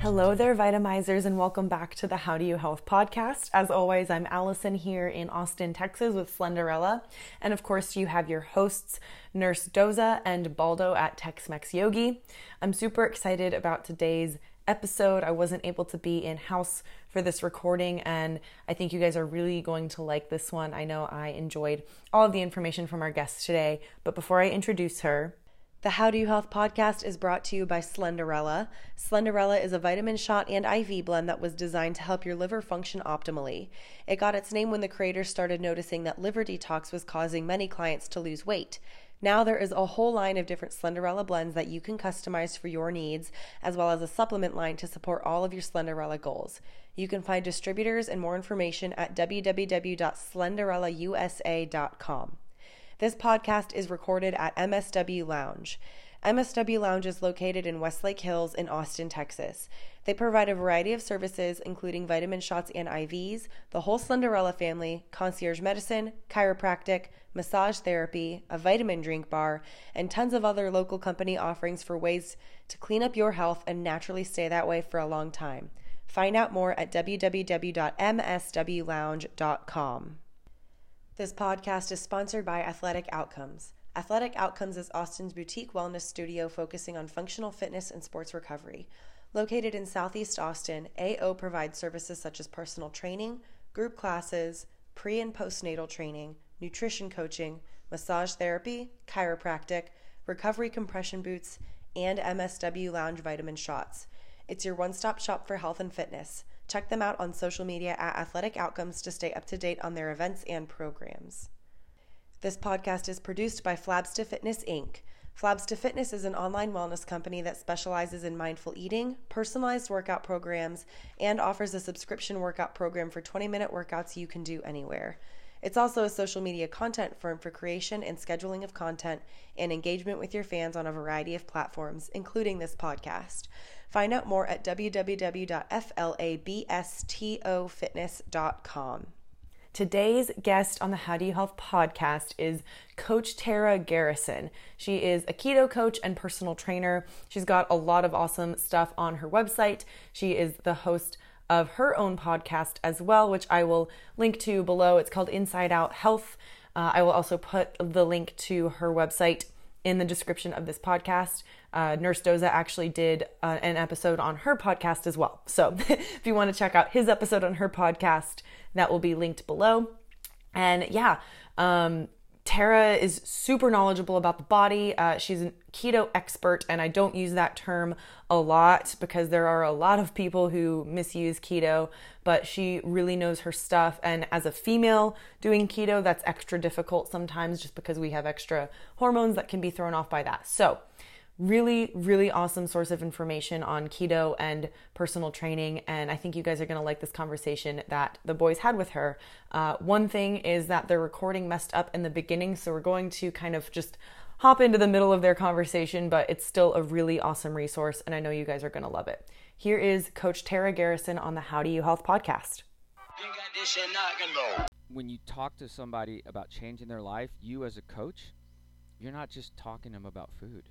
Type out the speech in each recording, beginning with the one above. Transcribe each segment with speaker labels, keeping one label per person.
Speaker 1: Hello there, Vitamizers, and welcome back to the How Do You Health podcast. As always, I'm Allison here in Austin, Texas with Slenderella. And of course, you have your hosts, Nurse Doza and Baldo at Tex Mex Yogi. I'm super excited about today's episode. I wasn't able to be in house for this recording, and I think you guys are really going to like this one. I know I enjoyed all of the information from our guest today, but before I introduce her, the How Do You Health podcast is brought to you by Slenderella. Slenderella is a vitamin shot and IV blend that was designed to help your liver function optimally. It got its name when the creators started noticing that liver detox was causing many clients to lose weight. Now there is a whole line of different Slenderella blends that you can customize for your needs, as well as a supplement line to support all of your Slenderella goals. You can find distributors and more information at www.slenderellausa.com. This podcast is recorded at MSW Lounge. MSW Lounge is located in Westlake Hills in Austin, Texas. They provide a variety of services, including vitamin shots and IVs, the whole Slenderella family, concierge medicine, chiropractic, massage therapy, a vitamin drink bar, and tons of other local company offerings for ways to clean up your health and naturally stay that way for a long time. Find out more at www.mswlounge.com. This podcast is sponsored by Athletic Outcomes. Athletic Outcomes is Austin's boutique wellness studio focusing on functional fitness and sports recovery. Located in Southeast Austin, AO provides services such as personal training, group classes, pre and postnatal training, nutrition coaching, massage therapy, chiropractic, recovery compression boots, and MSW lounge vitamin shots. It's your one stop shop for health and fitness. Check them out on social media at Athletic Outcomes to stay up to date on their events and programs. This podcast is produced by Flabs to Fitness Inc. Flabs to Fitness is an online wellness company that specializes in mindful eating, personalized workout programs, and offers a subscription workout program for 20 minute workouts you can do anywhere. It's also a social media content firm for creation and scheduling of content and engagement with your fans on a variety of platforms, including this podcast. Find out more at www.flabstofitness.com. Today's guest on the How Do You Health podcast is Coach Tara Garrison. She is a keto coach and personal trainer. She's got a lot of awesome stuff on her website. She is the host of her own podcast as well, which I will link to below. It's called Inside Out Health. Uh, I will also put the link to her website in the description of this podcast. Uh, Nurse Doza actually did uh, an episode on her podcast as well. So if you want to check out his episode on her podcast, that will be linked below. And yeah, um, Tara is super knowledgeable about the body. Uh, she's a keto expert, and I don't use that term a lot because there are a lot of people who misuse keto, but she really knows her stuff. And as a female doing keto, that's extra difficult sometimes just because we have extra hormones that can be thrown off by that. So, really, really awesome source of information on keto and personal training. And I think you guys are going to like this conversation that the boys had with her. Uh, one thing is that their recording messed up in the beginning, so we're going to kind of just hop into the middle of their conversation, but it's still a really awesome resource, and I know you guys are going to love it. Here is Coach Tara Garrison on the How Do You Health podcast.
Speaker 2: When you talk to somebody about changing their life, you as a coach, you're not just talking to them about food,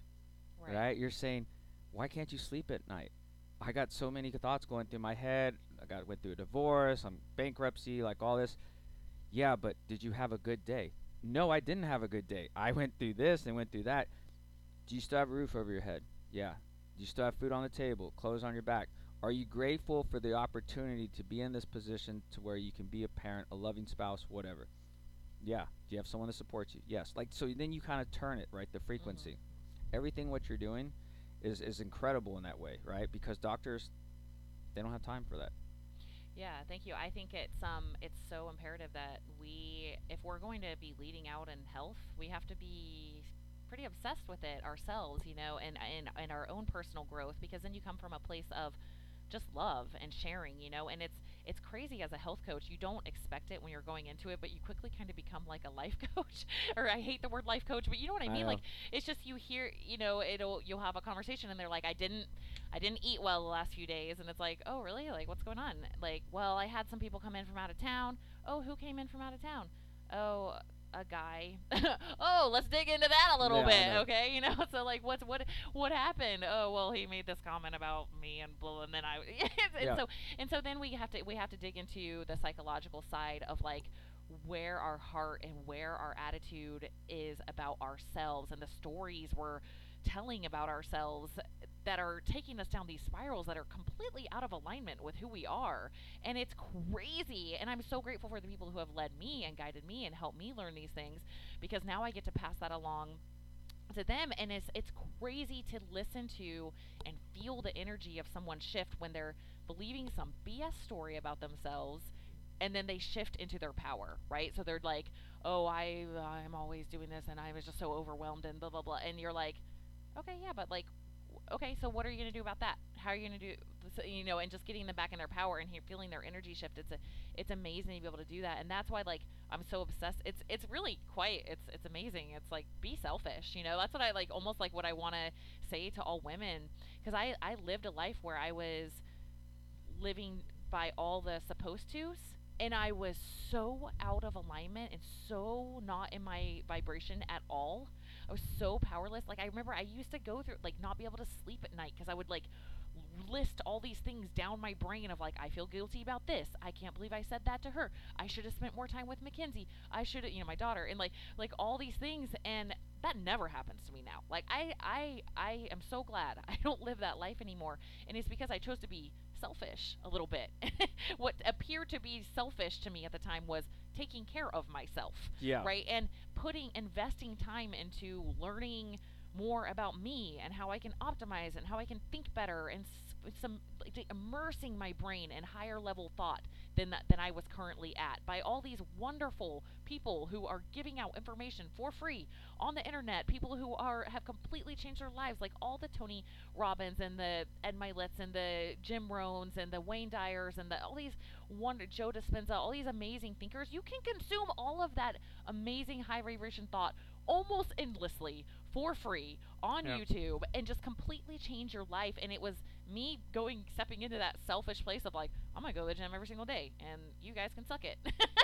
Speaker 2: right? You're saying, why can't you sleep at night? I got so many thoughts going through my head. I got went through a divorce, I'm bankruptcy, like all this. Yeah, but did you have a good day? No, I didn't have a good day. I went through this and went through that. Do you still have a roof over your head? Yeah. Do you still have food on the table, clothes on your back? Are you grateful for the opportunity to be in this position to where you can be a parent, a loving spouse, whatever? Yeah. Do you have someone to support you? Yes. Like so then you kind of turn it, right? The mm-hmm. frequency. Everything what you're doing is is incredible in that way, right? Because doctors they don't have time for that.
Speaker 3: Yeah, thank you. I think it's um it's so imperative that we if we're going to be leading out in health, we have to be pretty obsessed with it ourselves, you know, and and, and our own personal growth because then you come from a place of just love and sharing, you know, and it's it's crazy as a health coach. You don't expect it when you're going into it, but you quickly kind of become like a life coach. or I hate the word life coach, but you know what I mean? Like it's just you hear, you know, it'll you'll have a conversation and they're like, I didn't I didn't eat well the last few days and it's like, "Oh, really? Like what's going on?" Like, "Well, I had some people come in from out of town." "Oh, who came in from out of town?" "Oh, a guy. oh, let's dig into that a little
Speaker 2: Yeah,
Speaker 3: bit, okay? You know, so like, what's what what happened? Oh, well, he made this comment about me and blah, and then I. and
Speaker 2: Yeah.
Speaker 3: so and so then we have to we have to dig into the psychological side of like where our heart and where our attitude is about ourselves and the stories we're telling about ourselves that are taking us down these spirals that are completely out of alignment with who we are. And it's crazy. And I'm so grateful for the people who have led me and guided me and helped me learn these things because now I get to pass that along to them and it's it's crazy to listen to and feel the energy of someone shift when they're believing some BS story about themselves and then they shift into their power, right? So they're like, "Oh, I I'm always doing this and I was just so overwhelmed and blah blah blah." And you're like, "Okay, yeah, but like okay, so what are you going to do about that? How are you going to do so, you know, and just getting them back in their power and feeling their energy shift. It's a it's amazing to be able to do that. And that's why like I'm so obsessed. It's it's really quite it's it's amazing. It's like be selfish, you know. That's what I like almost like what I want to say to all women because I I lived a life where I was living by all the supposed tos and I was so out of alignment and so not in my vibration at all. I was so powerless. Like I remember I used to go through like not be able to sleep at night because I would like list all these things down my brain of like I feel guilty about this. I can't believe I said that to her. I should have spent more time with Mackenzie. I should have, you know, my daughter and like like all these things and that never happens to me now. Like I I I am so glad I don't live that life anymore and it's because I chose to be selfish a little bit. what appeared to be selfish to me at the time was taking care of myself
Speaker 2: Yeah.
Speaker 3: right and putting investing time into learning more about me and how i can optimize and how i can think better and some immersing my brain in higher level thought than that than i was currently at by all these wonderful people who are giving out information for free on the internet people who are have completely changed their lives like all the tony robbins and the ed Myletts and the jim rohns and the wayne dyers and the all these wonder joe dispenza all these amazing thinkers you can consume all of that amazing high vibration thought almost endlessly for free on
Speaker 2: Yeah.
Speaker 3: YouTube and just completely change your life. And it was me going stepping into that selfish place of like, I'm gonna go to the gym every single day and you guys can suck it.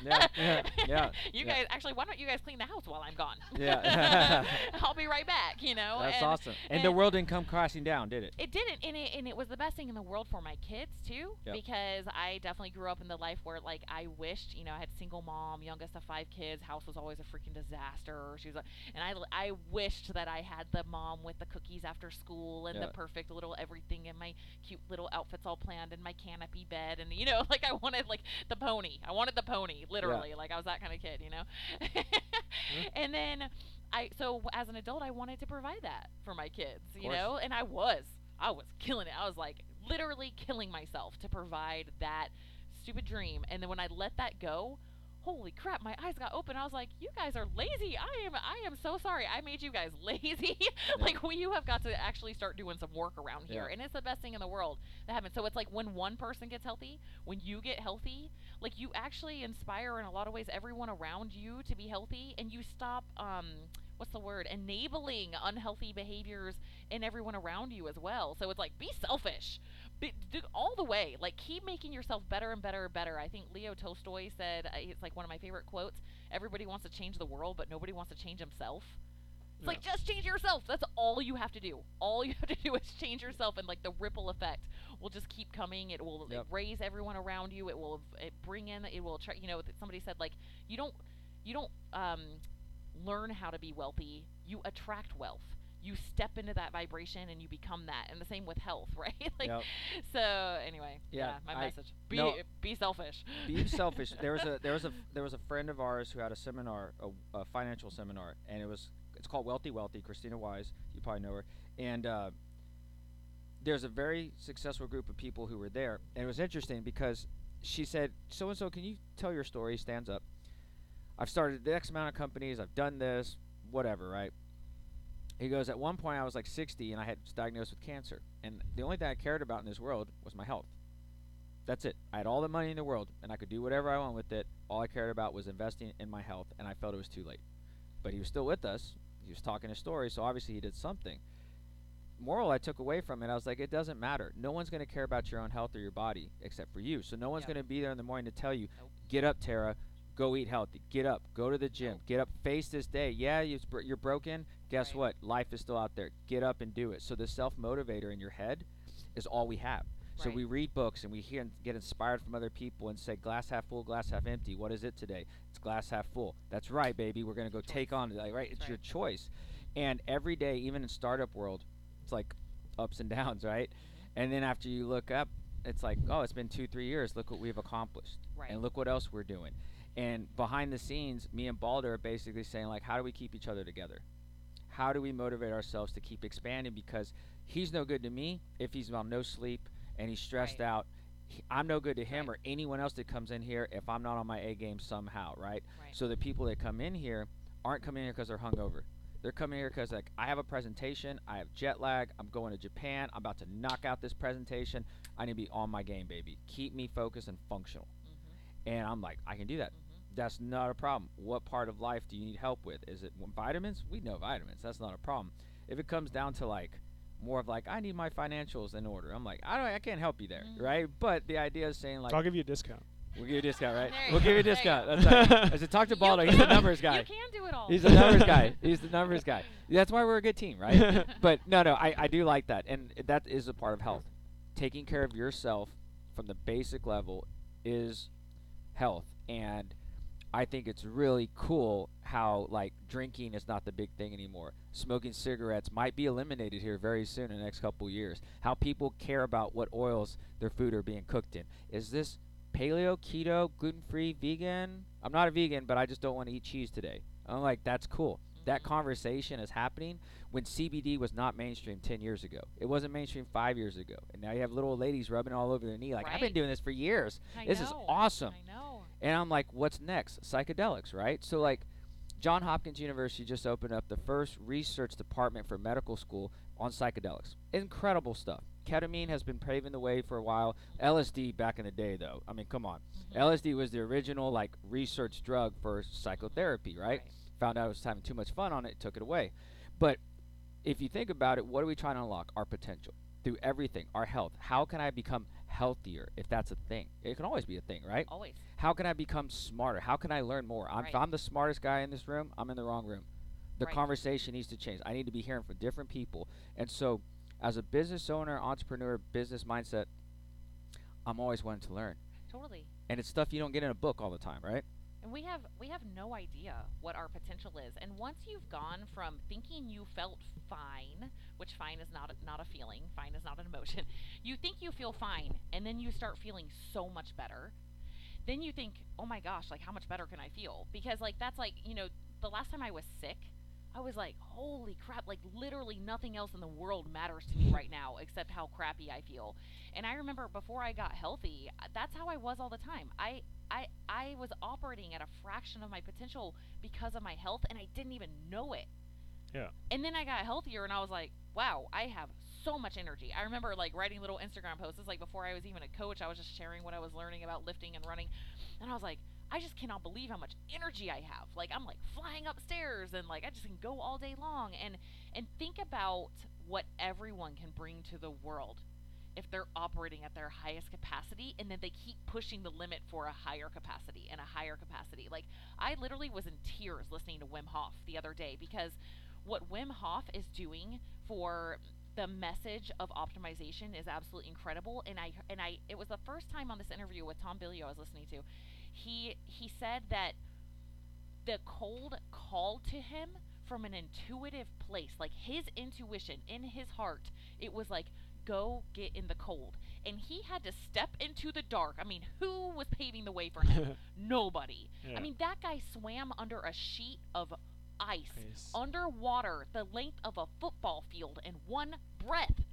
Speaker 2: Yeah, yeah, yeah,
Speaker 3: you
Speaker 2: yeah.
Speaker 3: guys actually why don't you guys clean the house while I'm gone?
Speaker 2: Yeah.
Speaker 3: I'll be right back, you know.
Speaker 2: That's
Speaker 3: and,
Speaker 2: awesome. And, the world didn't come crashing down, did it?
Speaker 3: it didn't, and it, and it was the best thing in the world for my kids too,
Speaker 2: Yep.
Speaker 3: because I definitely grew up in the life where like I wished, you know, I had single mom, youngest of five kids, house was always a freaking disaster. She was, a, and I, I wished that I had the mom with the cookies after school and
Speaker 2: Yeah.
Speaker 3: the perfect little everything and my cute little outfits all planned and my canopy bed and you know, like I wanted like the pony, I wanted the pony, literally, like I was that kind of kid, you know, mm-hmm. and then. I so as an adult I wanted to provide that for my kids, you know, and I was. I was killing it. I was like literally killing myself to provide that stupid dream. And then when I let that go, holy crap, my eyes got open. I was like, you guys are lazy. I am I am so sorry. I made you guys lazy. like we, you have got to actually start doing some work around here.
Speaker 2: Yeah.
Speaker 3: And it's the best thing in the world that happens. So it's like when one person gets healthy, when you get healthy, like you actually inspire in a lot of ways everyone around you to be healthy and you stop um what's the word enabling unhealthy behaviors in everyone around you as well so it's like be selfish all the way. Like keep making yourself better and better and better. I think leo tolstoy said it's like one of my favorite quotes everybody wants to change the world but nobody wants to change himself. It's like just change yourself. That's all you have to do. All you have to do is change yourself and like the ripple effect will just keep coming. It will
Speaker 2: Yep.
Speaker 3: raise everyone around you. It will it bring in it will try you know somebody said like you don't you don't um learn how to be wealthy, you attract wealth. You step into that vibration and you become that. And the same with health, right? like
Speaker 2: Yep.
Speaker 3: so anyway,
Speaker 2: Yeah,
Speaker 3: yeah, my
Speaker 2: I-
Speaker 3: message. Be
Speaker 2: no.
Speaker 3: be selfish.
Speaker 2: Be selfish. There was a there was a there was a friend of ours who had a seminar, a, a financial seminar, and it was it's called Wealthy Wealthy. Christina Wise, you probably know her, and uh, there's a very successful group of people who were there, and it was interesting because she said, "So and so, can you tell your story?" Stands up. I've started the X amount of companies. I've done this, whatever, right? He goes, at one point I was like 60 and I had diagnosed with cancer, and the only thing I cared about in this world was my health. That's it. I had all the money in the world and I could do whatever I want with it. All I cared about was investing in my health, and I felt it was too late. But he was still with us. He was talking his story, so obviously he did something. Moral I took away from it, I was like, it doesn't matter. No one's going to care about your own health or your body except for you. So no one's
Speaker 3: Yep.
Speaker 2: going to be there in the morning to tell you,
Speaker 3: Nope.
Speaker 2: get up, Tara, Go eat healthy. Get up. Go to the gym. Get up. Face this day. Yeah, you you're broken. Guess
Speaker 3: Right.
Speaker 2: what? Life is still out there. Get up and do it. So the self motivator in your head is all we have. So
Speaker 3: Right.
Speaker 2: we read books and we hear and get inspired from other people and say glass half full, glass half empty. What is it today? It's glass half full. That's right, baby. We're gonna go take on it. Right? It's
Speaker 3: That's
Speaker 2: your choice. And every day, even in startup world, it's like ups and downs, right? And then after you look up, it's like, oh, it's been two, three years. Look what we've accomplished,
Speaker 3: Right.
Speaker 2: and look what else we're doing. And behind the scenes, me and Balder are basically saying like, how do we keep each other together? How do we motivate ourselves to keep expanding? Because he's no good to me if he's on no sleep and he's stressed
Speaker 3: Right.
Speaker 2: out. He- I'm no good to him
Speaker 3: Right.
Speaker 2: or anyone else that comes in here if I'm not on my A game somehow, right?
Speaker 3: Right.
Speaker 2: So the people that come in here aren't coming here because they're hungover. They're coming here because like I have a presentation, I have jet lag, I'm going to Japan, I'm about to knock out this presentation. I need to be on my game, baby. Keep me focused and functional.
Speaker 3: Mm-hmm.
Speaker 2: And I'm like, I can do that.
Speaker 3: Mm-hmm.
Speaker 2: That's not a problem. What part of life do you need help with? Is it vitamins? We know vitamins. That's not a problem. If it comes down to like more of like I need my financials in order, I'm like I don't, I can't help you there,
Speaker 3: Mhm.
Speaker 2: right? But the idea is saying like
Speaker 4: I'll give you a discount.
Speaker 2: we'll give you a discount, right?
Speaker 3: There
Speaker 2: We'll give you a
Speaker 3: go, you
Speaker 2: discount.
Speaker 3: go.
Speaker 2: That's right. I said talk to
Speaker 3: You
Speaker 2: Baldo. He's the numbers guy.
Speaker 3: You can do it all.
Speaker 2: He's the numbers guy. He's the numbers guy. That's why we're a good team, right? but no, no, I, I do like that, and that is a part of health. Taking care of yourself from the basic level is health, and I think it's really cool how like drinking is not the big thing anymore. Smoking cigarettes might be eliminated here very soon in the next couple years. How people care about what oils their food are being cooked in. Is this paleo, keto, gluten-free, vegan? I'm not a vegan, but I just don't want to eat cheese today. I'm like, that's cool. That
Speaker 3: Mhm.
Speaker 2: conversation is happening when CBD was not mainstream 10 years ago. It wasn't mainstream 5 years ago. And now you have little ladies rubbing all over their knee like, I've been doing this for years.
Speaker 3: I
Speaker 2: this is awesome.
Speaker 3: I know.
Speaker 2: And I'm like, what's next? Psychedelics, right? So like John Hopkins University just opened up the first research department for medical school on psychedelics. Incredible stuff. Ketamine has been paving the way for a while. LSD back in the day though. I mean, come on.
Speaker 3: Mhm.
Speaker 2: LSD was the original like research drug for psychotherapy, right? Found out I was having too much fun on it, took it away. But if you think about it, what are we trying to unlock? Our potential through everything, our health. How can I become healthier if that's a thing? It can always be a thing, right?
Speaker 3: Always.
Speaker 2: How can I become smarter? How can I learn more? I'm, If I'm the smartest guy in this room, I'm in the wrong room. The
Speaker 3: Right.
Speaker 2: conversation needs to change. I need to be hearing from different people. And so, as a business owner, entrepreneur, business mindset, I'm always wanting to learn.
Speaker 3: Totally.
Speaker 2: And it's stuff you don't get in a book all the time, right?
Speaker 3: And we have we have no idea what our potential is. And once you've gone from thinking you felt fine, which fine is not a, not a feeling, fine is not an emotion. You think you feel fine, and then you start feeling so much better. Then you think, "Oh my gosh, like how much better can I feel?" Because like that's like, you know, the last time I was sick, I was like, "Holy crap, like literally nothing else in the world matters to me right now except how crappy I feel." And I remember before I got healthy, uh, that's how I was all the time. I I I was operating at a fraction of my potential because of my health and I didn't even know it.
Speaker 4: Yeah.
Speaker 3: And then I got healthier and I was like, wow, I have so much energy. I remember like writing little Instagram posts. It's like before I was even a coach, I was just sharing what I was learning about lifting and running. And I was like, I just cannot believe how much energy I have. Like I'm like flying upstairs and like I just can go all day long and and think about what everyone can bring to the world if they're operating at their highest capacity and then they keep pushing the limit for a higher capacity and a higher capacity. Like I literally was in tears listening to Wim Hof the other day because what Wim Hof is doing for the message of optimization is absolutely incredible and I and I it was the first time on this interview with Tom Bilyeu I was listening to. He he said that the cold called to him from an intuitive place, like his intuition in his heart. It was like go get in the cold. And he had to step into the dark. I mean, who was paving the way for him? Nobody.
Speaker 4: Yeah.
Speaker 3: I mean, that guy swam under a sheet of ice,
Speaker 4: Ice.
Speaker 3: underwater, the length of a football field in one breath.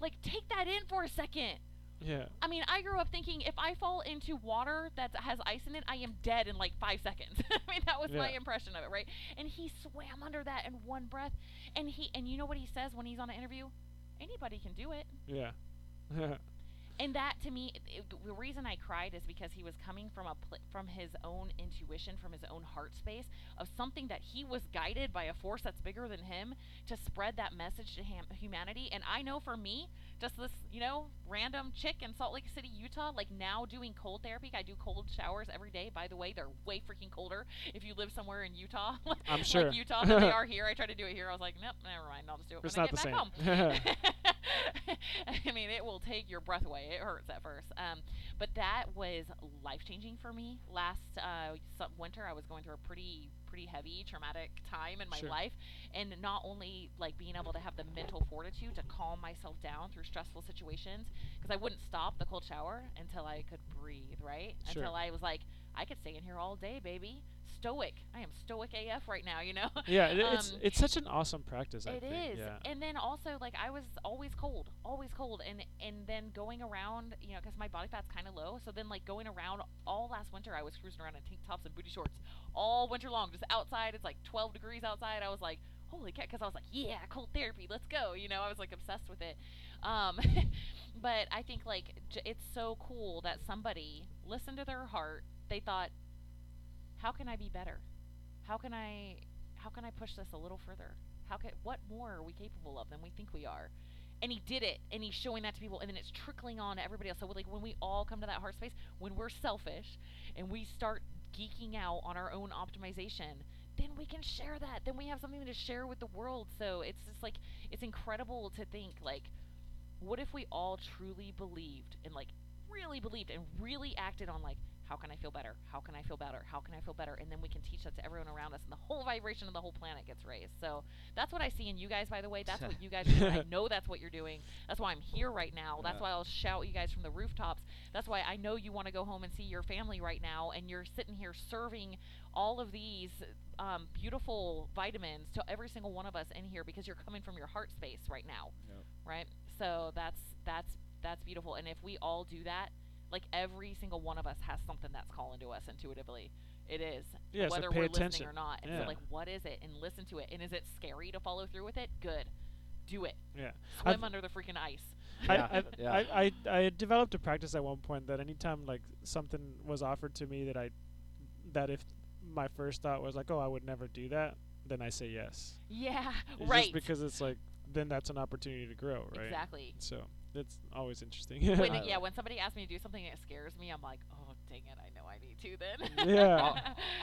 Speaker 3: Like, take that in for a second.
Speaker 4: Yeah.
Speaker 3: I mean, I grew up thinking if I fall into water that has ice in it, I am dead in like five seconds. I mean, that was my impression of it, right? And he swam under that in one breath. And he, and you know what he says when he's on an interview? Anybody can do it.
Speaker 4: Yeah.
Speaker 3: and that to me, it, it- the reason I cried is because he was coming from a pl- from his own intuition, from his own heart space of something that he was guided by a force that's bigger than him to spread that message to ham- humanity. And I know for me, just this, you know, random chick in Salt Lake City, Utah, like now doing cold therapy. I do cold showers every day. By the way, they're way freaking colder if you live somewhere in Utah.
Speaker 4: I'm sure.
Speaker 3: like Utah than they are here. I tried to do it here. I was like, nope, never mind. I'll just do it
Speaker 4: It's
Speaker 3: when
Speaker 4: not
Speaker 3: I get back home. I mean, it will take your breath away. It hurts at first. Um, but that was life changing for me. Last uh, winter, I was going through a pretty pretty heavy traumatic time in my
Speaker 4: Sure.
Speaker 3: life and not only like being able to have the mental fortitude to calm myself down through stressful situations because I wouldn't stop the cold shower until I could breathe, right?
Speaker 4: Sure.
Speaker 3: Until I was like, I could stay in here all day, baby. Stoic. I am stoic AF right now, you know?
Speaker 4: yeah, it, it's
Speaker 3: Um,
Speaker 4: it's such an awesome practice. I
Speaker 3: It is,
Speaker 4: think. Yeah.
Speaker 3: and then also like I was always cold, always cold, and and then going around, you know, because my body fat's kind of low. So then like going around all last winter, I was cruising around in tank tops and booty shorts all winter long, just outside. It's like 12 degrees outside. I was like, holy cat, because I was like, yeah, cold therapy, let's go. You know, I was like obsessed with it. Um, but I think like j- it's so cool that somebody listened to their heart. They thought, how can I be better? How can I how can I push this a little further? How can what more are we capable of than we think we are? And he did it, and he's showing that to people, and then it's trickling on to everybody else. So like when we all come to that heart space, when we're selfish, and we start geeking out on our own optimization, then we can share that. Then we have something to share with the world. So it's just like it's incredible to think like, what if we all truly believed and like really believed and really acted on like how can I feel better? How can I feel better? How can I feel better? And then we can teach that to everyone around us, and the whole vibration of the whole planet gets raised. So that's what I see in you guys, by the way. That's what you guys are doing. I know that's what you're doing. That's why I'm here right now. That's
Speaker 2: Yeah.
Speaker 3: why I'll shout you guys from the rooftops. That's why I know you want to go home and see your family right now, and you're sitting here serving all of these um, beautiful vitamins to every single one of us in here because you're coming from your heart space right now
Speaker 2: Yep.
Speaker 3: right? So that's that's that's beautiful. And if we all do that, like every single one of us has something that's calling to us intuitively. It is
Speaker 4: Yeah, so
Speaker 3: whether
Speaker 4: pay
Speaker 3: we're
Speaker 4: attention.
Speaker 3: listening or not. And
Speaker 4: Yeah.
Speaker 3: so like, what is it? And listen to it. And is it scary to follow through with it? Good, do it.
Speaker 4: Yeah.
Speaker 3: Swim
Speaker 4: I've-
Speaker 3: under the freaking ice.
Speaker 4: I,
Speaker 2: Yeah,
Speaker 4: I,
Speaker 2: yeah.
Speaker 4: I, I, I developed a practice at one point that anytime like something was offered to me that I that if my first thought was like oh I would never do that then I say yes
Speaker 3: Yeah,
Speaker 4: It's
Speaker 3: right.
Speaker 4: just because it's like then that's an opportunity to grow right
Speaker 3: Exactly.
Speaker 4: so it's always interesting
Speaker 3: when yeah, when somebody asks me to do something that scares me, I'm like, oh dang it, I know I need to then.
Speaker 4: Yeah.
Speaker 2: I'll,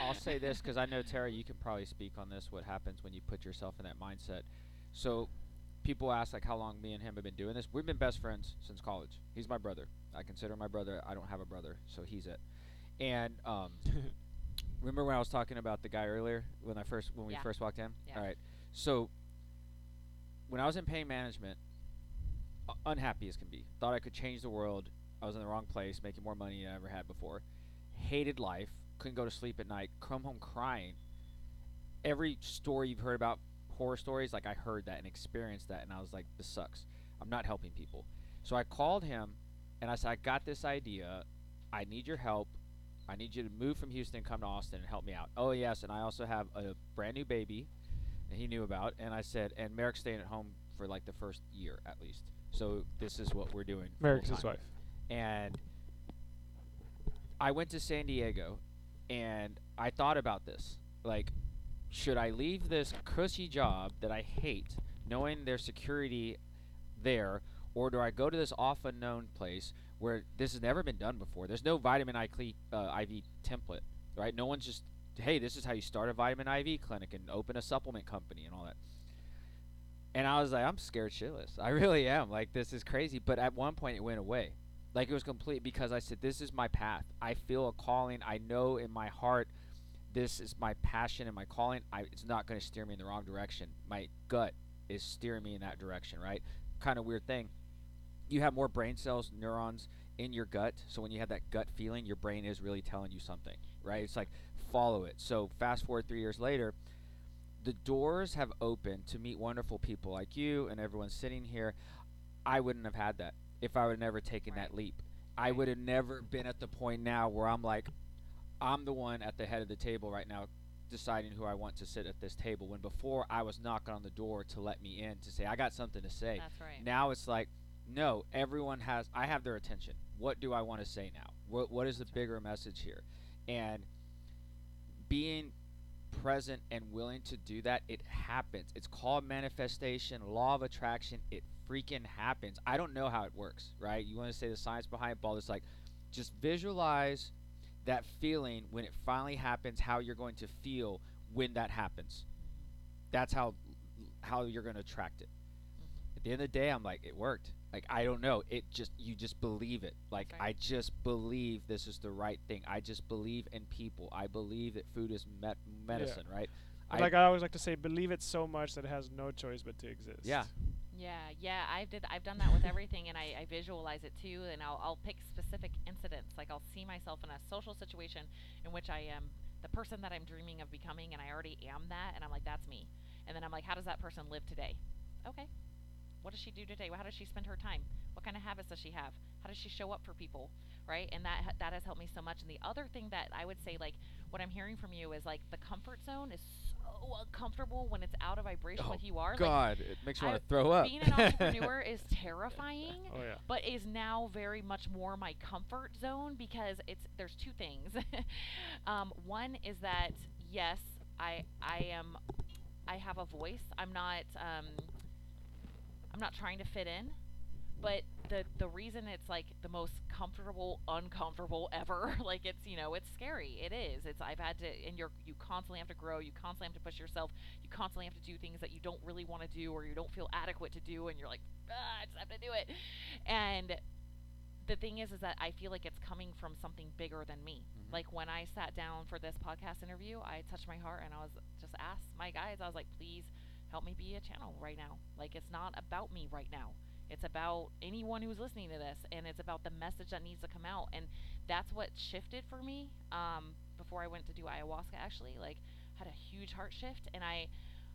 Speaker 2: I'll say this because I know Tara, you can probably speak on this. What happens when you put yourself in that mindset? So, people ask like how long me and him have been doing this. We've been best friends since college. He's my brother. I consider him my brother. I don't have a brother, so he's it. And um, remember when I was talking about the guy earlier when I first when we
Speaker 3: Yeah.
Speaker 2: first walked in?
Speaker 3: Yeah.
Speaker 2: All right. So when I was in pain management, u- unhappy as can be. Thought I could change the world. I was in the wrong place, making more money than I ever had before. Hated life. Couldn't go to sleep at night. Come home crying. Every story you've heard about horror stories, like I heard that and experienced that, and I was like, this sucks. I'm not helping people. So I called him and I said, I got this idea. I need your help. I need you to move from Houston, come to Austin, and help me out. Oh yes, and I also have a brand new baby that he knew about, and I said, and Merrick's staying at home for like the first year at least. So this is what we're doing.
Speaker 4: Merrick's his wife
Speaker 2: and I went to San Diego and I thought about this. Like, should I leave this cushy job that I hate, knowing there's security there, or do I go to this off unknown place where this has never been done before? There's no vitamin I cle- uh, IV template, right? No one's just, hey, this is how you start a vitamin IV clinic and open a supplement company and all that. And I was like, I'm scared shitless. I really am. Like, this is crazy. But at one point, it went away. Like, it was complete because I said, This is my path. I feel a calling. I know in my heart this is my passion and my calling. I, it's not going to steer me in the wrong direction. My gut is steering me in that direction, right? Kind of weird thing. You have more brain cells, neurons in your gut. So when you have that gut feeling, your brain is really telling you something, right? It's like follow it. So fast forward three years later, the doors have opened to meet wonderful people like you and everyone sitting here. I wouldn't have had that if I would have never taken
Speaker 3: Right.
Speaker 2: that leap. I would have never been at the point now where I'm like, I'm the one at the head of the table right now deciding who I want to sit at this table when before I was knocking on the door to let me in to say I got something to say.
Speaker 3: That's right.
Speaker 2: Now it's like no, everyone has. I have their attention. What do I want to say now? What What is the bigger message here? And being present and willing to do that, it happens. It's called manifestation, law of attraction. It freaking happens. I don't know how it works, right? You want to say the science behind it, It's like just visualize that feeling when it finally happens, how you're going to feel when that happens. That's how how you're going to attract it. At the end of the day, I'm like, it worked. Like I don't know, it just you just believe it. Like
Speaker 3: Right.
Speaker 2: I just believe this is the right thing. I just believe in people. I believe that food is met- medicine, right? I-
Speaker 4: like I always like to say, believe it so much that it has no choice but to exist.
Speaker 2: Yeah.
Speaker 3: Yeah, yeah, I've did. I've done that with everything, and I, I visualize it too. And I'll, I'll pick specific incidents. Like I'll see myself in a social situation in which I am the person that I'm dreaming of becoming, and I already am that. And I'm like, that's me. And then I'm like, how does that person live today? Okay. What does she do today? How does she spend her time? What kind of habits does she have? How does she show up for people? Right? And that that has helped me so much. And the other thing that I would say, like what I'm hearing from you, is like the comfort zone is so uncomfortable when it's out of vibration
Speaker 2: Oh,
Speaker 3: with you are. Like,
Speaker 2: God, it makes me
Speaker 3: I-
Speaker 2: want to throw up.
Speaker 3: being an entrepreneur is terrifying
Speaker 4: Oh yeah.
Speaker 3: but is now very much more my comfort zone because it's there's two things um, one is that yes i i am i have a voice i'm not um, i'm not trying to fit in but the the reason it's like the most comfortable uncomfortable ever like it's you know it's scary. It is. It's i've had to and you're you constantly have to grow. You constantly have to push yourself. You constantly have to do things that you don't really want to do or you don't feel adequate to do and you're like ah, i just have to do it. And the thing is is that i feel like it's coming from something bigger than me.
Speaker 2: Mhm.
Speaker 3: like when i sat down for this podcast interview i touched my heart and i was just asked my guys i was like please help me be a channel right now like it's not about me right now it's about anyone who's listening to this, and it's about the message that needs to come out. And that's what shifted for me um, before I went to do ayahuasca. Actually, like had a huge heart shift, and I,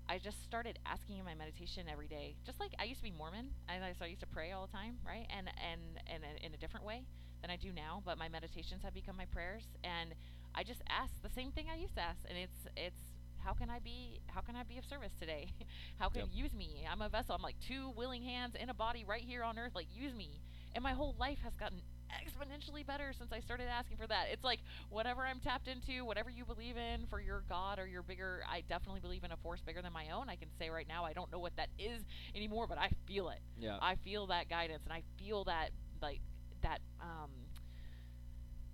Speaker 3: I just started asking in my meditation every day. Just like I used to be Mormon, and I, so I used to pray all the time, right? And and and in- in a different way than I do now. But my meditations have become my prayers, and I just ask the same thing I used to ask, and it's it's how can I be how can I be of service today? how can
Speaker 2: Yep.
Speaker 3: you use me? I'm a vessel. I'm like two willing hands in a body right here on earth. Like use me. And my whole life has gotten exponentially better since I started asking for that. It's like whatever I'm tapped into, whatever you believe in for your God or your bigger I definitely believe in a force bigger than my own. I can say right now I don't know what that is anymore, but I feel it.
Speaker 2: yeah.
Speaker 3: I feel that guidance and I feel that like that um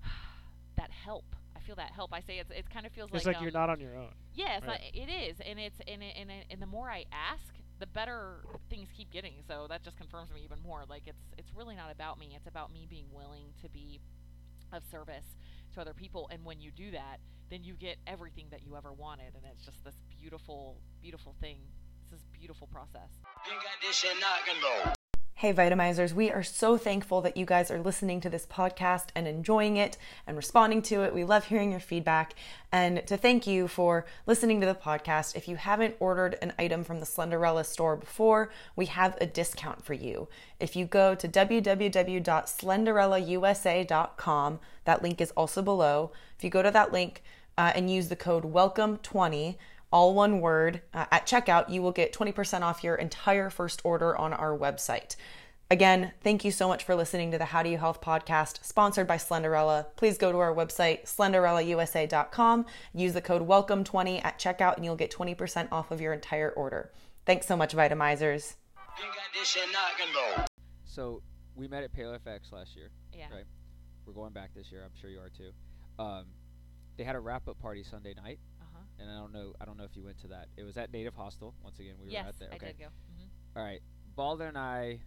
Speaker 3: that help. I feel that help. I say it's it kind of feels
Speaker 4: It's
Speaker 3: like
Speaker 4: like you're
Speaker 3: um,
Speaker 4: not on your own.
Speaker 3: Yes,
Speaker 4: Right.
Speaker 3: I, it is, and it's and it, and it, and the more I ask, the better things keep getting. So that just confirms me even more. Like it's it's really not about me. It's about me being willing to be of service to other people. And when you do that, then you get everything that you ever wanted, and it's just this beautiful, beautiful thing. It's this beautiful process.
Speaker 1: Hey, Vitamizers, we are so thankful that you guys are listening to this podcast and enjoying it and responding to it. We love hearing your feedback. And to thank you for listening to the podcast, if you haven't ordered an item from the Slenderella store before, we have a discount for you. If you go to www.slenderellausa.com, that link is also below. If you go to that link uh, and use the code WELCOME20, all one word, uh, at checkout, you will get 20% off your entire first order on our website. Again, thank you so much for listening to the How Do You Health podcast, sponsored by Slenderella. Please go to our website, slenderellausa.com, use the code WELCOME20 at checkout, and you'll get 20% off of your entire order. Thanks so much, Vitamizers.
Speaker 5: You got this shit knocking though.
Speaker 2: So we met at Paleo FX last year.
Speaker 3: Yeah.
Speaker 2: Right. We're going back this year. I'm sure you are too. Um, they had a wrap-up party Sunday night,
Speaker 3: huh.
Speaker 2: And I don't know. I don't know if you went to that. It was at Native Hostel. Once again, we
Speaker 3: yes,
Speaker 2: were out there.
Speaker 3: I
Speaker 2: Okay.
Speaker 3: did go. hmm
Speaker 2: All right. Balder and I,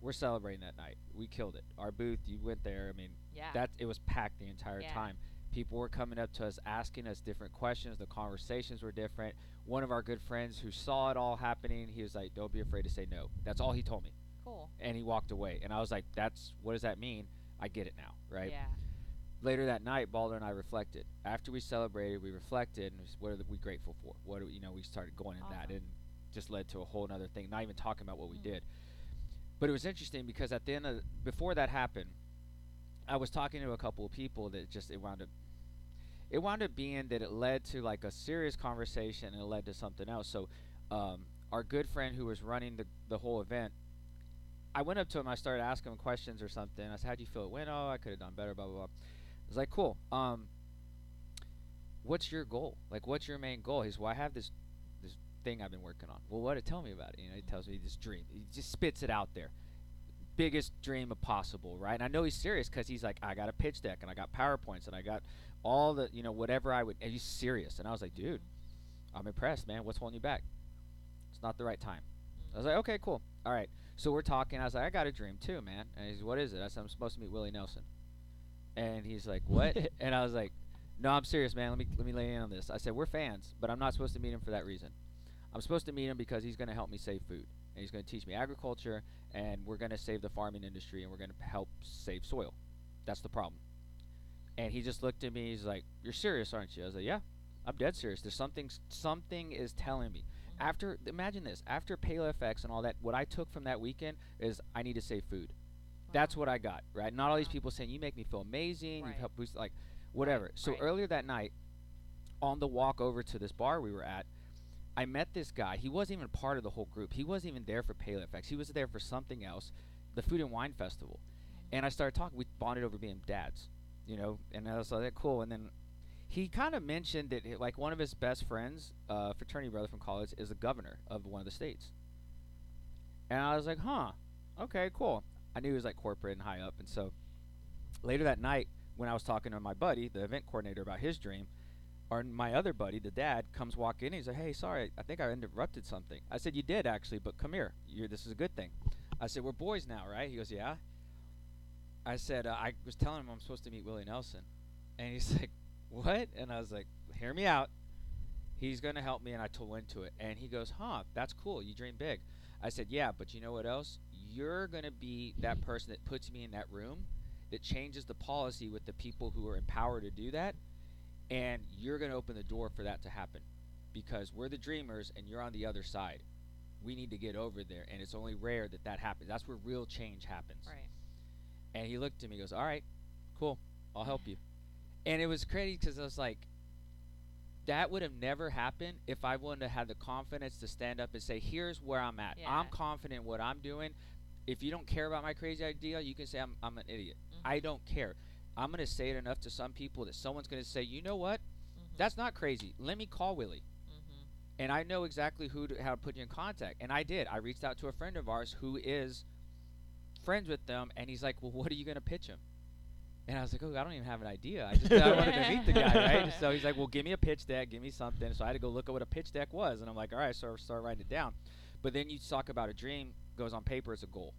Speaker 2: we're celebrating that night. We killed it. Our booth. You went there. I mean,
Speaker 3: Yeah.
Speaker 2: that it was packed the entire
Speaker 3: Yeah.
Speaker 2: time. People were coming up to us asking us different questions. The conversations were different. One of our good friends who saw it all happening, he was like, "Don't be afraid to say no." That's all he told me,
Speaker 3: cool.
Speaker 2: and he walked away. And I was like, "That's what does that mean?" I get it now, right?
Speaker 3: Yeah.
Speaker 2: Later that night, Balder and I reflected. After we celebrated, we reflected. And what are we grateful for? What are, we- you know? We started going in that, and just led to a whole other thing. Not even talking about what we
Speaker 3: Mm.
Speaker 2: did. But it was interesting because at the end of before that happened, I was talking to a couple of people that just it wound up it wound up being that it led to like a serious conversation and it led to something else. So um, our good friend who was running the the whole event, I went up to him. I started asking him questions or something. I said, "How do you feel it went? Oh, I could have done better." Blah blah blah. I was like, "Cool. Um, what's your goal? Like, what's your main goal?" He's, "Well, I have this this thing I've been working on." Well, what? Tell me about it. You know, he tells me this dream. He just spits it out there. Biggest dream possible, right? And I know he's serious because he's like, "I got a pitch deck and I got powerpoints and I got all the, you know, whatever I would." And he's serious. And I was like, "Dude, I'm impressed, man. What's holding you back?" It's not the right time. I was like, okay, cool. All right. So we're talking. I was like, I got a dream too, man. And he's, what is it? I said, I'm supposed to meet Willie Nelson. And he's like, what? and I was like, no, I'm serious, man. Let me let me lay in on this. I said, we're fans, but I'm not supposed to meet him for that reason. I'm supposed to meet him because he's going to help me save food, and he's going to teach me agriculture, and we're going to save the farming industry, and we're going to help save soil. That's the problem. And he just looked at me. He's like, "You're serious, aren't you?" I was like, "Yeah, I'm dead serious. There's something. Something is telling me." after imagine this after paleo fx and all that what i took from that weekend is i need to save food that's what i got right? Not all these people saying you make me feel amazing
Speaker 3: Right.
Speaker 2: you've helped boost like whatever. So
Speaker 3: right.
Speaker 2: earlier that night on the walk over to this bar we were at i met this guy. He wasn't even part of the whole group. He wasn't even there for paleo FX. he was there for something else the food and wine festival. And i started talking. We bonded over being dads you know? And i was like cool. And then he kind of mentioned that he- like one of his best friends, uh, fraternity brother from college, is the governor of one of the states. And I was like, huh, okay, cool. I knew he was like corporate and high up, and so later that night when I was talking to my buddy, the event coordinator, about his dream, or my other buddy, the dad, comes walking in. He's like, hey, sorry, I think I interrupted something. I said, you did actually, but come here. You're, this is a good thing. I said, we're boys now, right? He goes, yeah. I said, uh, I was telling him I'm supposed to meet Willie Nelson, and he's like, what? And I was like, hear me out. He's going to help me. And I told into it. And he goes, huh, that's cool. You dream big. I said, yeah, but you know what else? You're going to be that person that puts me in that room that changes the policy with the people who are empowered to do that. And you're going to open the door for that to happen because we're the dreamers and you're on the other side. We need to get over there. And it's only rare that that happens. That's where real change happens.
Speaker 3: Right.
Speaker 2: And he looked at me, and goes, "All right, cool, I'll help you." And it was crazy because I was like, that would have never happened if I wouldn't have had the confidence to stand up and say, "Here's where I'm at. I'm confident in what I'm doing. If you don't care about my crazy idea, you can say I'm I'm an idiot.
Speaker 3: Mhm.
Speaker 2: I don't care. I'm gonna say it enough to some people that someone's gonna say, you know what?
Speaker 3: Mhm.
Speaker 2: That's not crazy. Let me call Willie."
Speaker 3: Mhm.
Speaker 2: and I know exactly who to, how to put you in contact. And I did. I reached out to a friend of ours who is friends with them, and he's like, "Well, what are you gonna pitch him?" And I was like, "Oh, I don't even have an idea. I just I wanted to meet the guy, right?" So he's like, "Well, give me a pitch deck, give me something." So I had to go look at what a pitch deck was, and I'm like, "All right," so I start writing it down. But then you talk about a dream goes on paper as a goal.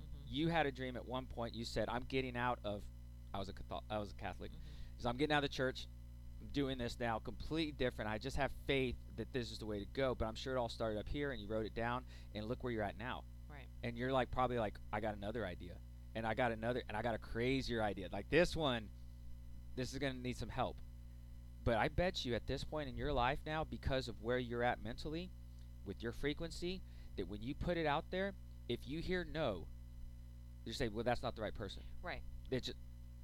Speaker 3: Mhm.
Speaker 2: You had a dream at one point. You said, "I'm getting out of." I was a Catholic. I was a Catholic.
Speaker 3: Mhm.
Speaker 2: So I'm getting out of the church. I'm doing this now, completely different. I just have faith that this is the way to go. But I'm sure it all started up here, and you wrote it down, and look where you're at now.
Speaker 3: Right.
Speaker 2: And you're like probably like, I got another idea, and I got another, and I got a crazier idea. Like this one, this is gonna need some help. But I bet you at this point in your life now, because of where you're at mentally, with your frequency, that when you put it out there, if you hear no, you say, well, that's not the right person.
Speaker 3: Right.
Speaker 2: It's just,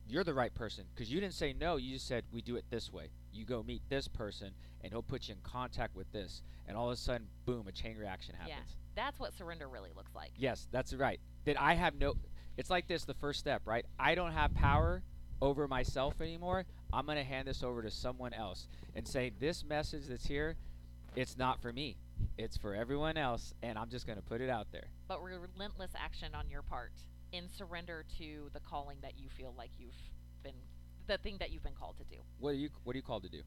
Speaker 2: you're the right person because you didn't say no. You just said we do it this way. You go meet this person, and he'll put you in contact with this, and all of a sudden, boom, a chain reaction happens. Yeah.
Speaker 3: That's what surrender really looks like.
Speaker 2: Yes, that's right. That I have no. It's like this. The first step, right? I don't have power over myself anymore. I'm gonna hand this over to someone else and say this message that's here, it's not for me. It's for everyone else, and I'm just gonna put it out there.
Speaker 3: But relentless action on your part in surrender to the calling that you feel like you've been, the thing that you've been called to do.
Speaker 2: What are you? What are you called to do?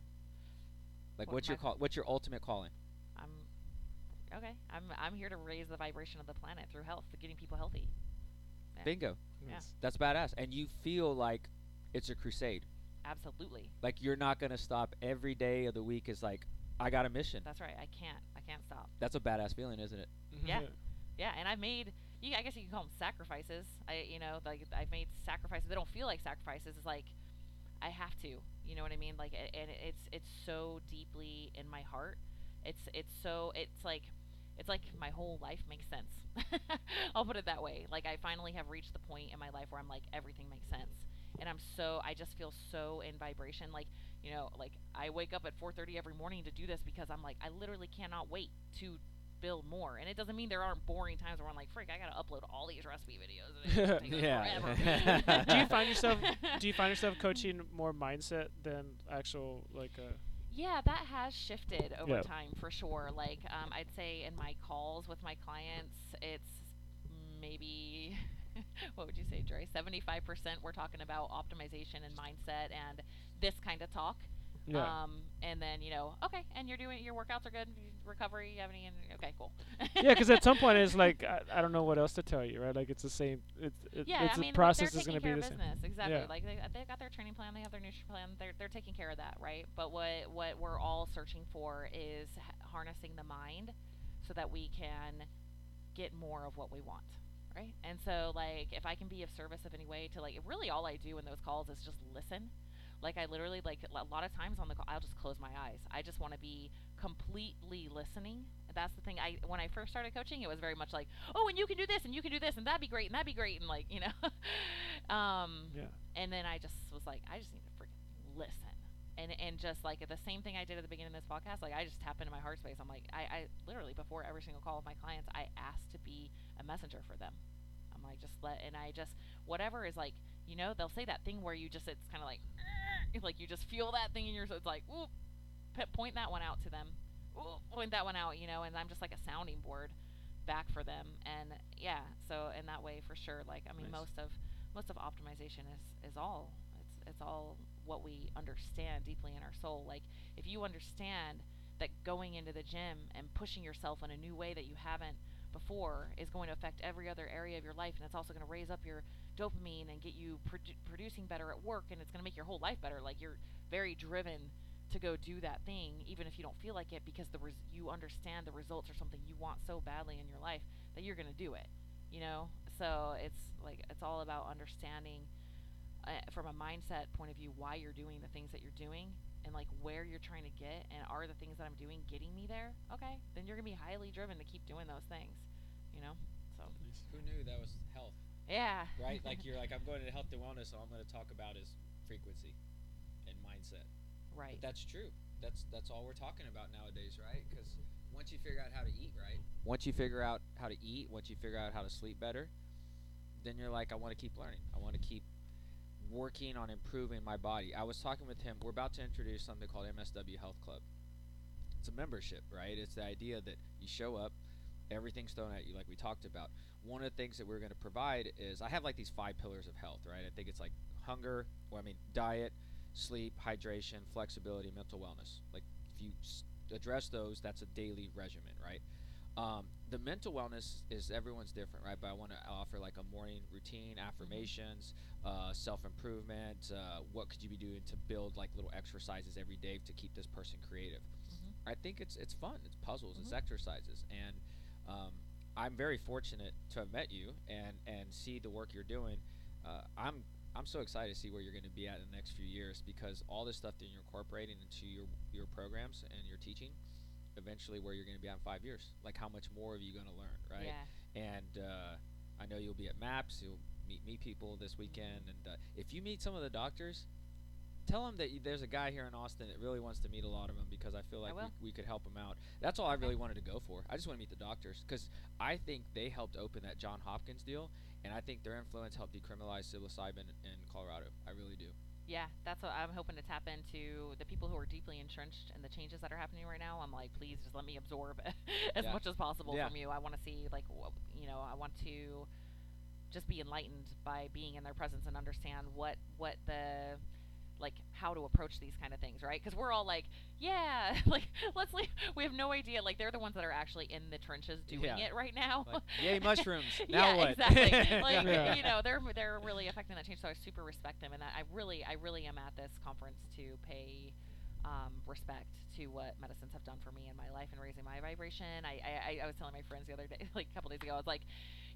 Speaker 2: Like,
Speaker 3: What
Speaker 2: what's your call? What's your ultimate calling?
Speaker 3: I'm okay. I'm I'm here to raise the vibration of the planet through health, getting people healthy. Yeah.
Speaker 2: Bingo.
Speaker 3: Yeah.
Speaker 4: Yes.
Speaker 2: That's badass. And you feel like it's a crusade.
Speaker 3: Absolutely.
Speaker 2: Like you're not gonna stop every day of the week. Is like I got a mission.
Speaker 3: That's right. I can't. I can't stop.
Speaker 2: That's a badass feeling, isn't it? Mm-hmm.
Speaker 3: Yeah. Yeah, and I've made. You, I guess you can call them sacrifices. I, you know, like I've made sacrifices. They don't feel like sacrifices. It's like I have to. You know what I mean? Like, a- and it's it's so deeply in my heart. It's it's so it's like it's like my whole life makes sense. I'll put it that way. Like I finally have reached the point in my life where I'm like everything makes sense, and I'm so I just feel so in vibration. Like you know, like I wake up at 4:30 every morning to do this because I'm like I literally cannot wait to build more. And it doesn't mean there aren't boring times where I'm like, freak, I gotta upload all these recipe videos. And it's gonna take us
Speaker 2: Yeah.
Speaker 4: do you find yourself do you find yourself coaching more mindset than actual like uh
Speaker 3: Yeah, that has shifted over
Speaker 4: Yeah.
Speaker 3: time for sure. Like, um, I'd say in my calls with my clients, it's maybe, what would you say, Dre? 75% we're talking about optimization and mindset and this kind of talk.
Speaker 4: yeah
Speaker 3: Um, and then, you know, okay, and you're doing, your workouts are good, recovery, you have any, okay, cool.
Speaker 4: yeah because at some point it's like I, I don't know what else to tell you right like it's the same it's it,
Speaker 3: yeah,
Speaker 4: it's
Speaker 3: I mean,
Speaker 4: process is going to be the same
Speaker 3: business. Exactly.
Speaker 4: Yeah.
Speaker 3: Like they they got their training plan, they have their nutrition plan. They're they're taking care of that, right? But what what we're all searching for is harnessing the mind so that we can get more of what we want, right? And so like if I can be of service of any way to like really all I do in those calls is just listen. Like I literally like a lot of times on the call I'll just close my eyes. I just want to be completely listening. That's the thing. I when I first started coaching, it was very much like, oh, and you can do this, and you can do this, and that'd be great, and that'd be great, and like you know, um,
Speaker 4: yeah
Speaker 3: and then I just was like, I just need to freaking listen. And, and just like the same thing I did at the beginning of this podcast, like I just tap into my heart space. I'm like, I, I literally before every single call with my clients, I ask to be a messenger for them. I'm like, just let, and I just, whatever is like, you know, they'll say that thing where you just, it's kind of like, like you just feel that thing in your, so it's like, ooh, point that one out to them. Ooh, point that one out, you know, and I'm just like a sounding board back for them. And yeah, so in that way, for sure, like, I mean,
Speaker 2: Nice.
Speaker 3: most of, most of optimization is, is all it's it's all what we understand deeply in our soul. Like if you understand that going into the gym and pushing yourself in a new way that you haven't before is going to affect every other area of your life and it's also going to raise up your dopamine and get you produ- producing better at work and it's going to make your whole life better. Like you're very driven to go do that thing even if you don't feel like it because the res- you understand the results are something you want so badly in your life that you're going to do it you know? So it's like it's all about understanding uh, from a mindset point of view why you're doing the things that you're doing and like where you're trying to get and are the things that I'm doing getting me there okay then you're gonna be highly driven to keep doing those things you know so
Speaker 6: Who knew that was health,
Speaker 3: yeah
Speaker 6: right? like you're like, I'm going to health and wellness, All I'm going to talk about is frequency and mindset.
Speaker 3: right
Speaker 6: But that's true. That's that's all we're talking about nowadays, right? Because once you figure out how to eat right,
Speaker 2: Once you figure out how to eat, once you figure out how to sleep better, then you're like, I want to keep learning. I want to keep working on improving my body. I was talking with him. We're about to introduce something called MSW Health Club. It's a membership, right? It's the idea that you show up, everything's thrown at you, like we talked about. One of the things that we're going to provide is I have like these five pillars of health, right? I think it's like hunger, well, I mean, diet, sleep, hydration, flexibility, mental wellness. Like if you address those, that's a daily regimen, right? Um, the mental wellness is everyone's different, right? But I want to offer like a morning routine, affirmations, uh, self improvement. Uh, what could you be doing to build like little exercises every day to keep this person creative?
Speaker 3: Mhm.
Speaker 2: I think it's it's fun. It's puzzles. It's
Speaker 3: Mhm.
Speaker 2: exercises, and um, I'm very fortunate to have met you and and see the work you're doing. Uh, I'm I'm so excited to see where you're going to be at in the next few years because all this stuff that you're incorporating into your your programs and your teaching, eventually where you're going to be in five years. Like how much more are you going to learn, right?
Speaker 3: yeah
Speaker 2: And uh, I know you'll be at MAPS. You'll meet me people this weekend, and uh, if you meet some of the doctors, tell them that y- there's a guy here in Austin that really wants to meet a lot of them because I feel
Speaker 3: I
Speaker 2: like we, we could help them out. That's all I really wanted to go for. I just want to meet the doctors because I think they helped open that John Hopkins deal, and I think their influence helped decriminalize psilocybin in Colorado. I really do.
Speaker 3: Yeah that's what I'm hoping to tap into the people who are deeply entrenched in the changes that are happening right now I'm like please just let me absorb as
Speaker 2: Yeah.
Speaker 3: much as possible
Speaker 2: Yeah.
Speaker 3: from you I want to see like wh- you know I want to just be enlightened by being in their presence and understand what what the like how to approach these kind of things right because we're all like yeah like let's leave. we have no idea like they're the ones that are actually in the trenches doing
Speaker 2: Yeah.
Speaker 3: it right now
Speaker 2: Like, yay mushrooms! Now
Speaker 3: yeah,
Speaker 2: what?
Speaker 3: exactly. Like
Speaker 4: Yeah.
Speaker 3: you know, they're they're really affecting that change. So I super respect them, and I I really I really am at this conference to pay um, respect to what medicines have done for me in my life and raising my vibration. I, I I was telling my friends the other day, like a couple days ago, I was like,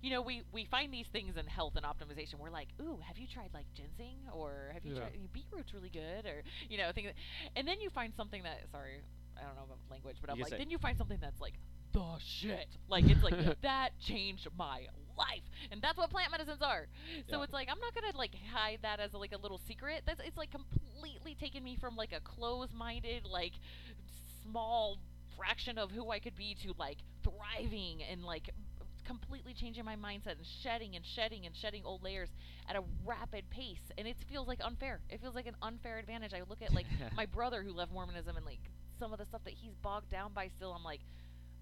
Speaker 3: you know, we we find these things in health and optimization. We're like, ooh, have you tried like ginseng or have you
Speaker 4: Yeah.
Speaker 3: tried beetroot's really good or you know, things. And then you find something that sorry, I don't know about language, but
Speaker 2: You
Speaker 3: I'm like,
Speaker 2: say-
Speaker 3: then you find something that's like the shit. Like it's like that changed my life, and that's what plant medicines are. So
Speaker 2: Yeah.
Speaker 3: it's like I'm not gonna like hide that as a, like a little secret. That's it's like completely taken me from like a closed-minded like small fraction of who I could be to like thriving and like completely changing my mindset and shedding and shedding and shedding old layers at a rapid pace. And it feels like unfair. It feels like an unfair advantage. I look at like my brother who left mormonism and like some of the stuff that he's bogged down by still i'm like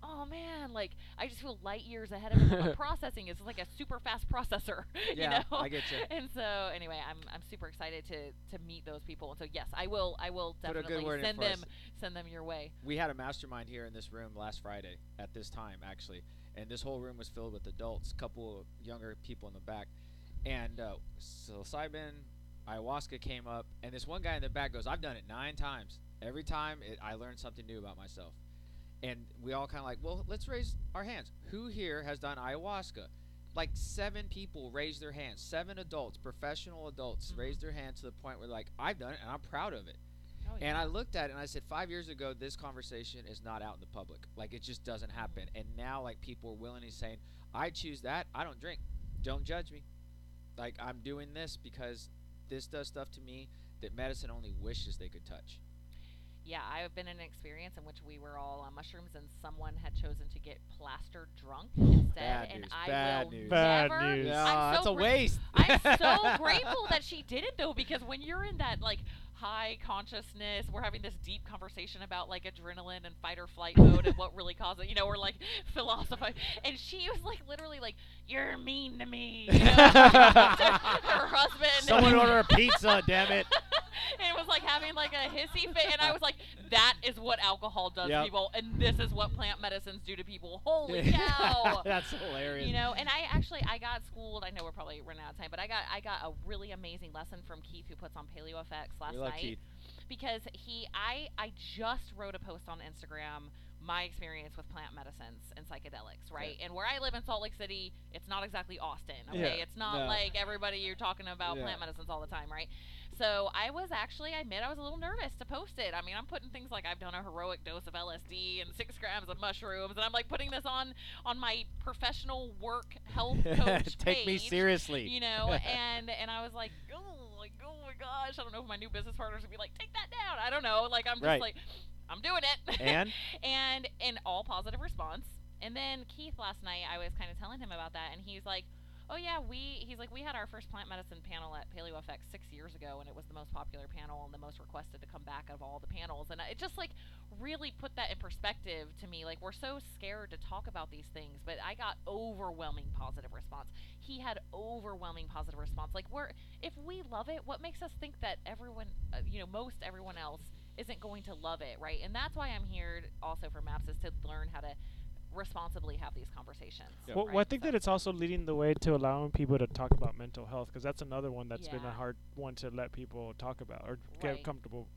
Speaker 3: oh man. Like i just feel light years ahead of him. Processing. Is like a super fast processor
Speaker 2: Yeah,
Speaker 3: you know?
Speaker 2: I get you.
Speaker 3: and so anyway i'm i'm super excited to to meet those people. And so yes i will i will definitely send
Speaker 2: for us.
Speaker 3: them send them your way.
Speaker 6: We had a mastermind here in this room last Friday at this time actually, and this whole room was filled with adults, a couple of younger people in the back, and uh, psilocybin, ayahuasca came up, and this one guy in the back goes, "I've done it nine times. Every time it, I learned something new about myself." And we all kind of like, well, let's raise our hands. Who here has done ayahuasca? Like seven people raised their hands. Seven adults, professional adults,
Speaker 3: Mhm.
Speaker 6: raised their hands to the point where like, I've done it and I'm proud of it.
Speaker 3: Oh,
Speaker 6: And I looked at it and I said, five years ago, this conversation is not out in the public. Like, it just doesn't happen. And now, like, people are willingly saying, I choose that. I don't drink. Don't judge me. Like, I'm doing this because this does stuff to me that medicine only wishes they could touch.
Speaker 3: Yeah, I've been in an experience in which we were all on mushrooms and someone had chosen to get plastered drunk instead,
Speaker 6: Bad
Speaker 3: and
Speaker 6: news,
Speaker 3: I
Speaker 6: bad
Speaker 3: will
Speaker 6: news.
Speaker 4: Bad
Speaker 3: never.
Speaker 4: news.
Speaker 6: Yeah,
Speaker 3: I'm
Speaker 6: that's a
Speaker 3: gra-
Speaker 6: waste.
Speaker 3: I'm so grateful that she did it though, because when you're in that like high consciousness, we're having this deep conversation about like adrenaline and fight or flight mode and what really causes it. You know, we're like philosophizing. and she was like literally like, "You're mean to me." You know, her husband.
Speaker 6: Someone order a pizza, damn it.
Speaker 3: and was like having like a hissy fit, and I was like, "That is what alcohol does
Speaker 6: Yep.
Speaker 3: to people, and this is what plant medicines do to people." Holy cow!
Speaker 6: That's hilarious.
Speaker 3: you know and i actually i got schooled i know we're probably running out of time but i got i got a really amazing lesson from keith who puts on paleo FX last night
Speaker 6: Keith.
Speaker 3: because he i i just wrote a post on instagram my experience with plant medicines and psychedelics right and where i live in salt lake city it's not exactly austin okay
Speaker 6: Yeah,
Speaker 3: it's not
Speaker 6: no.
Speaker 3: like everybody you're talking about
Speaker 6: Yeah.
Speaker 3: plant medicines all the time right so I was actually, I admit, I was a little nervous to post it. I mean, I'm putting things like I've done a heroic dose of LSD and six grams of mushrooms, and I'm like putting this on on my professional work health coach
Speaker 6: Take me seriously.
Speaker 3: You know, and and I was like, like oh my gosh, I don't know if my new business partners would be like, take that down. I don't know. Like I'm just
Speaker 6: Right.
Speaker 3: like, I'm doing it.
Speaker 6: And?
Speaker 3: and and all positive response. And then Keith last night, I was kind of telling him about that, and he's like, "Oh yeah, we." He's like, "We had our first plant medicine panel at Paleo FX six years ago, and it was the most popular panel and the most requested to come back of all the panels." And it just like really put that in perspective to me. Like we're so scared to talk about these things, but I got overwhelming positive response. He had overwhelming positive response. Like we're if we love it, what makes us think that everyone, uh, you know, most everyone else isn't going to love it, right? And that's why I'm here also for MAPS is to learn how to responsibly have these conversations.
Speaker 6: Yeah.
Speaker 4: Well, well, I think
Speaker 3: So-
Speaker 4: that it's also leading the way to allowing people to talk about mental health because that's another one that's been a hard one to let people talk about or get
Speaker 3: Right.
Speaker 4: comfortable.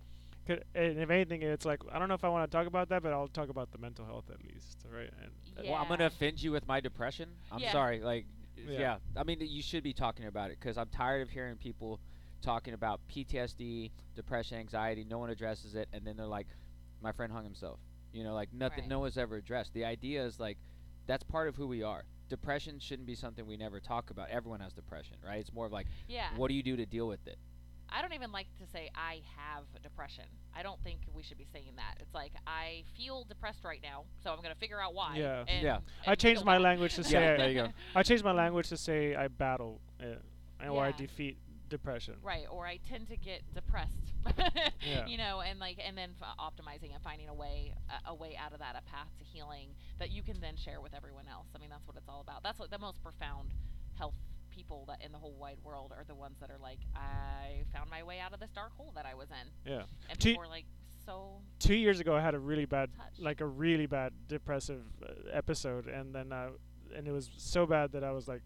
Speaker 4: 'Cause- And if anything, it's like I don't know if I want to talk about that, but I'll talk about the mental health at least, right? And
Speaker 3: Yeah.
Speaker 2: Well, I'm gonna offend you with my depression. I'm
Speaker 3: Yeah.
Speaker 2: sorry. Like,
Speaker 4: Yeah.
Speaker 2: yeah. I mean, you should be talking about it because I'm tired of hearing people talking about PTSD, depression, anxiety. No one addresses it, and then they're like, "My friend hung himself." You know, like nothing.
Speaker 3: Right.
Speaker 2: No one's ever addressed. The idea is like, that's part of who we are. Depression shouldn't be something we never talk about. Everyone has depression, right? It's more of like,
Speaker 3: yeah.
Speaker 2: what do you do to deal with it?
Speaker 3: I don't even like to say I have depression. I don't think we should be saying that. It's like I feel depressed right now, so I'm gonna figure out why.
Speaker 4: Yeah.
Speaker 3: and-
Speaker 2: Yeah.
Speaker 4: I changed my language to say.
Speaker 2: Yeah,
Speaker 4: say
Speaker 2: there you go.
Speaker 4: I changed my language to say I battle it, and or I defeat depression.
Speaker 3: Right, or I tend to get depressed.
Speaker 4: Yeah.
Speaker 3: You know, and like, and then f- optimizing and finding a way, a, a way out of that, a path to healing that you can then share with everyone else. I mean, that's what it's all about. That's what the most profound health people that in the whole wide world are the ones that are like, I found my way out of this dark hole that I was in,
Speaker 4: Yeah.
Speaker 3: and
Speaker 4: T-
Speaker 3: people are like, so
Speaker 4: Two years ago, I had a really bad,
Speaker 3: touched.
Speaker 4: like a really bad depressive uh, episode, and then uh, and it was so bad that I was like,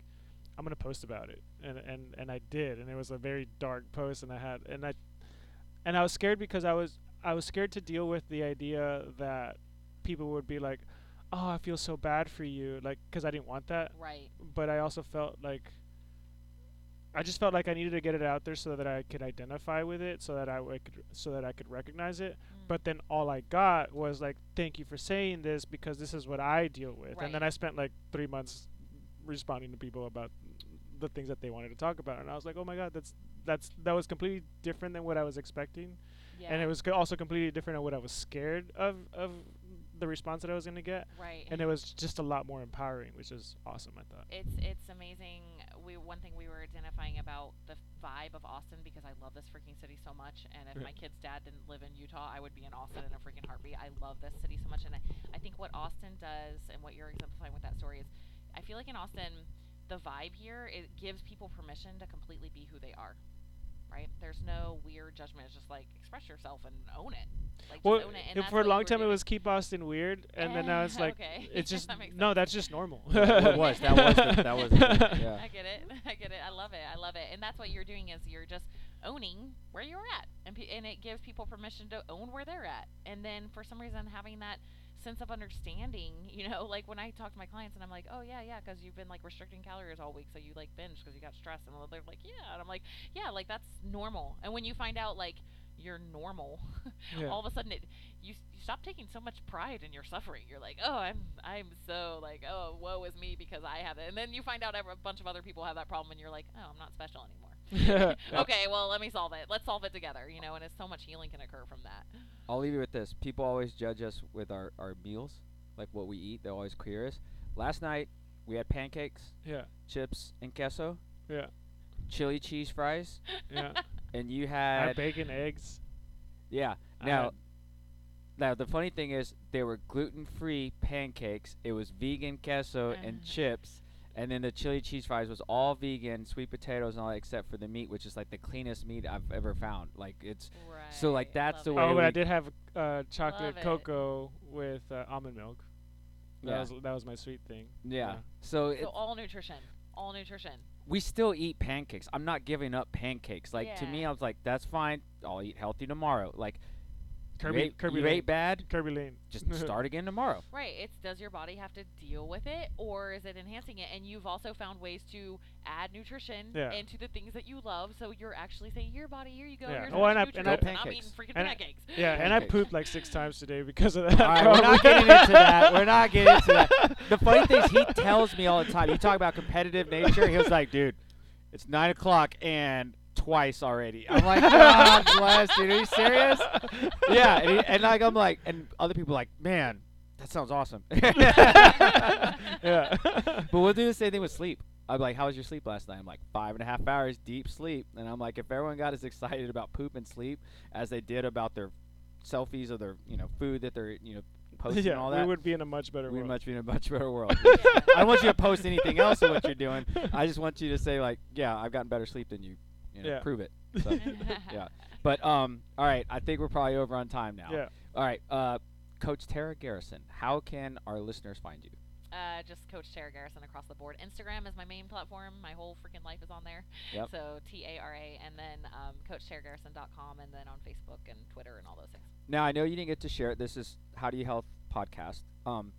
Speaker 4: I'm gonna post about it, and and and I did, and it was a very dark post, and I had and I and I was scared because I was I was scared to deal with the idea that people would be like, oh, I feel so bad for you, like because I didn't want that,
Speaker 3: right,
Speaker 4: but I also felt like I just felt like I needed to get it out there so that I could identify with it, so that I w- could so that I could recognize it.
Speaker 3: Mm.
Speaker 4: But then all I got was like, "Thank you for saying this because this is what I deal with." And then I spent like three months responding to people about the things that they wanted to talk about, and I was like, "Oh my god, that's that's that was completely different than what I was expecting."
Speaker 3: yeah,
Speaker 4: and it was co- also completely different than what I was scared of of the response that I was gonna get,
Speaker 3: right.
Speaker 4: and it was just a lot more empowering, which is awesome. I thought.
Speaker 3: it's it's amazing. We one thing we were identifying about the vibe of Austin because I love this freaking city so much, and if my kid's dad didn't live in Utah, I would be in Austin in a freaking heartbeat. I love this city so much, and I, I think what Austin does and what you're exemplifying with that story is, I feel like in Austin, the vibe here it gives people permission to completely be who they are. Right? There's no weird judgment. It's just like express yourself and own it. Like
Speaker 4: Well,
Speaker 3: own it. And
Speaker 4: for a long
Speaker 3: were
Speaker 4: time it was keep Austin weird, and then now it's like
Speaker 3: okay.
Speaker 4: it's just
Speaker 3: that
Speaker 4: no, that's just normal.
Speaker 2: it was. That was. The, that was. The, yeah.
Speaker 3: I get it. I get it. I love it. I love it. And that's what you're doing is you're just owning where you're at, and pe- and it gives people permission to own where they're at. And then for some reason having that sense of understanding, you know, like when I talk to my clients and I'm like, oh yeah, yeah, because you've been like restricting calories all week, so you like binge because you got stressed, and they're like, yeah, and I'm like, yeah, like that's normal. And when you find out like you're normal,
Speaker 4: Yeah.
Speaker 3: all of a sudden it you, you stop taking so much pride in your suffering. You're like, oh, I'm I'm so like, oh, woe is me because I have it. And then you find out a bunch of other people have that problem, and you're like, oh, I'm not special anymore. okay, well, let me solve it. Let's solve it together, you know. And it's so much healing can occur from that.
Speaker 2: I'll leave you with this. People always judge us with our, our meals, like what we eat. They always queer us. Last night we had pancakes,
Speaker 4: yeah,
Speaker 2: chips, and queso,
Speaker 4: yeah,
Speaker 2: chili cheese fries,
Speaker 4: yeah.
Speaker 2: and you
Speaker 4: I
Speaker 2: had
Speaker 4: had bacon, eggs.
Speaker 2: yeah. Now, now the funny thing is they were gluten free pancakes. It was vegan queso and
Speaker 3: Uh.
Speaker 2: chips. And then the chili cheese fries was all vegan, sweet potatoes and all that except for the meat, which is like the cleanest meat I've ever found. Like it's
Speaker 3: Right.
Speaker 2: So, like, that's
Speaker 3: love
Speaker 2: the way
Speaker 4: Oh, but I did have uh, chocolate
Speaker 3: Love it.
Speaker 4: cocoa with uh, almond milk. That
Speaker 2: yeah,
Speaker 4: was that was my sweet thing.
Speaker 2: yeah. So
Speaker 3: So all nutrition, all nutrition.
Speaker 2: we still eat pancakes. I'm not giving up pancakes. Like to me, I was like, that's fine. I'll eat healthy tomorrow. Like
Speaker 4: Kirby,
Speaker 2: you ate,
Speaker 4: Kirby
Speaker 2: you
Speaker 4: Lane.
Speaker 2: ate bad,
Speaker 4: Kirby Lane.
Speaker 2: just start again tomorrow.
Speaker 3: Right. It's does your body have to deal with it or is it enhancing it? And you've also found ways to add nutrition
Speaker 4: Yeah.
Speaker 3: into the things that you love. So you're actually saying, "Your body, here you go.
Speaker 4: Yeah.
Speaker 3: Here's
Speaker 4: Oh, and I-
Speaker 3: of
Speaker 4: and I
Speaker 3: and I'm eating freaking
Speaker 4: And I-
Speaker 3: pancakes."
Speaker 4: Yeah, and I pooped like six times today because of that.
Speaker 2: All right, we're not getting into that. We're not getting into that. The funny thing is, he tells me all the time. You talk about competitive nature. He was like, dude, it's nine o'clock and twice already. I'm like, oh, God bless, dude. Are you serious? Yeah, and, he, and like I'm like, and other people are like, man, that sounds awesome.
Speaker 4: yeah.
Speaker 2: But we'll do the same thing with sleep. I'm like, how was your sleep last night? I'm like, five and a half hours deep sleep. And I'm like, if everyone got as excited about poop and sleep as they did about their selfies or their, you know, food that they're, you know, posting
Speaker 4: yeah,
Speaker 2: and all that, we
Speaker 4: would be in a much better
Speaker 2: we'd
Speaker 4: world.
Speaker 2: much be in a much better world. I don't want you to post anything else of what you're doing. I just want you to say like, yeah, I've gotten better sleep than you. You know,
Speaker 4: Yeah.
Speaker 2: prove it. So, yeah. But um, all right, I think we're probably over on time now.
Speaker 4: Yeah.
Speaker 2: All right, uh, Coach Tara Garrison, how can our listeners find you?
Speaker 3: Uh, just Coach Tara Garrison across the board. Instagram is my main platform. My whole freaking life is on there.
Speaker 2: Yep.
Speaker 3: So T A R A, and then um, CoachTaraGarrison.com, and then on Facebook and Twitter and all those things.
Speaker 2: Now I know you didn't get to share it. This is How Do You Health podcast. Um,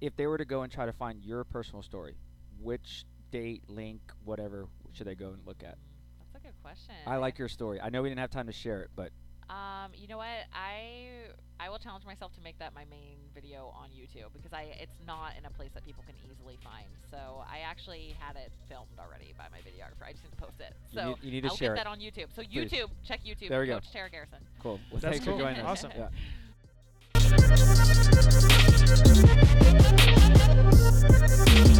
Speaker 2: if they were to go and try to find your personal story, which date, link, whatever, should they go and look at?
Speaker 3: Mm, That's a good question.
Speaker 2: I like your story. I know we didn't have time to share it, but
Speaker 3: Um, you know what? I I will challenge myself to make that my main video on YouTube because I it's not in a place that people can easily find. So I actually had it filmed already by my videographer. I just didn't post it.
Speaker 2: You
Speaker 3: So
Speaker 2: need- you need to
Speaker 3: I'll
Speaker 2: share
Speaker 3: get
Speaker 2: it.
Speaker 3: that on YouTube. So
Speaker 2: Please.
Speaker 3: YouTube, check YouTube.
Speaker 2: There we go.
Speaker 3: Tara Garrison.
Speaker 2: cool. Well,
Speaker 4: That's
Speaker 2: thanks
Speaker 4: cool.
Speaker 2: for joining us.
Speaker 4: Awesome.
Speaker 2: Yeah.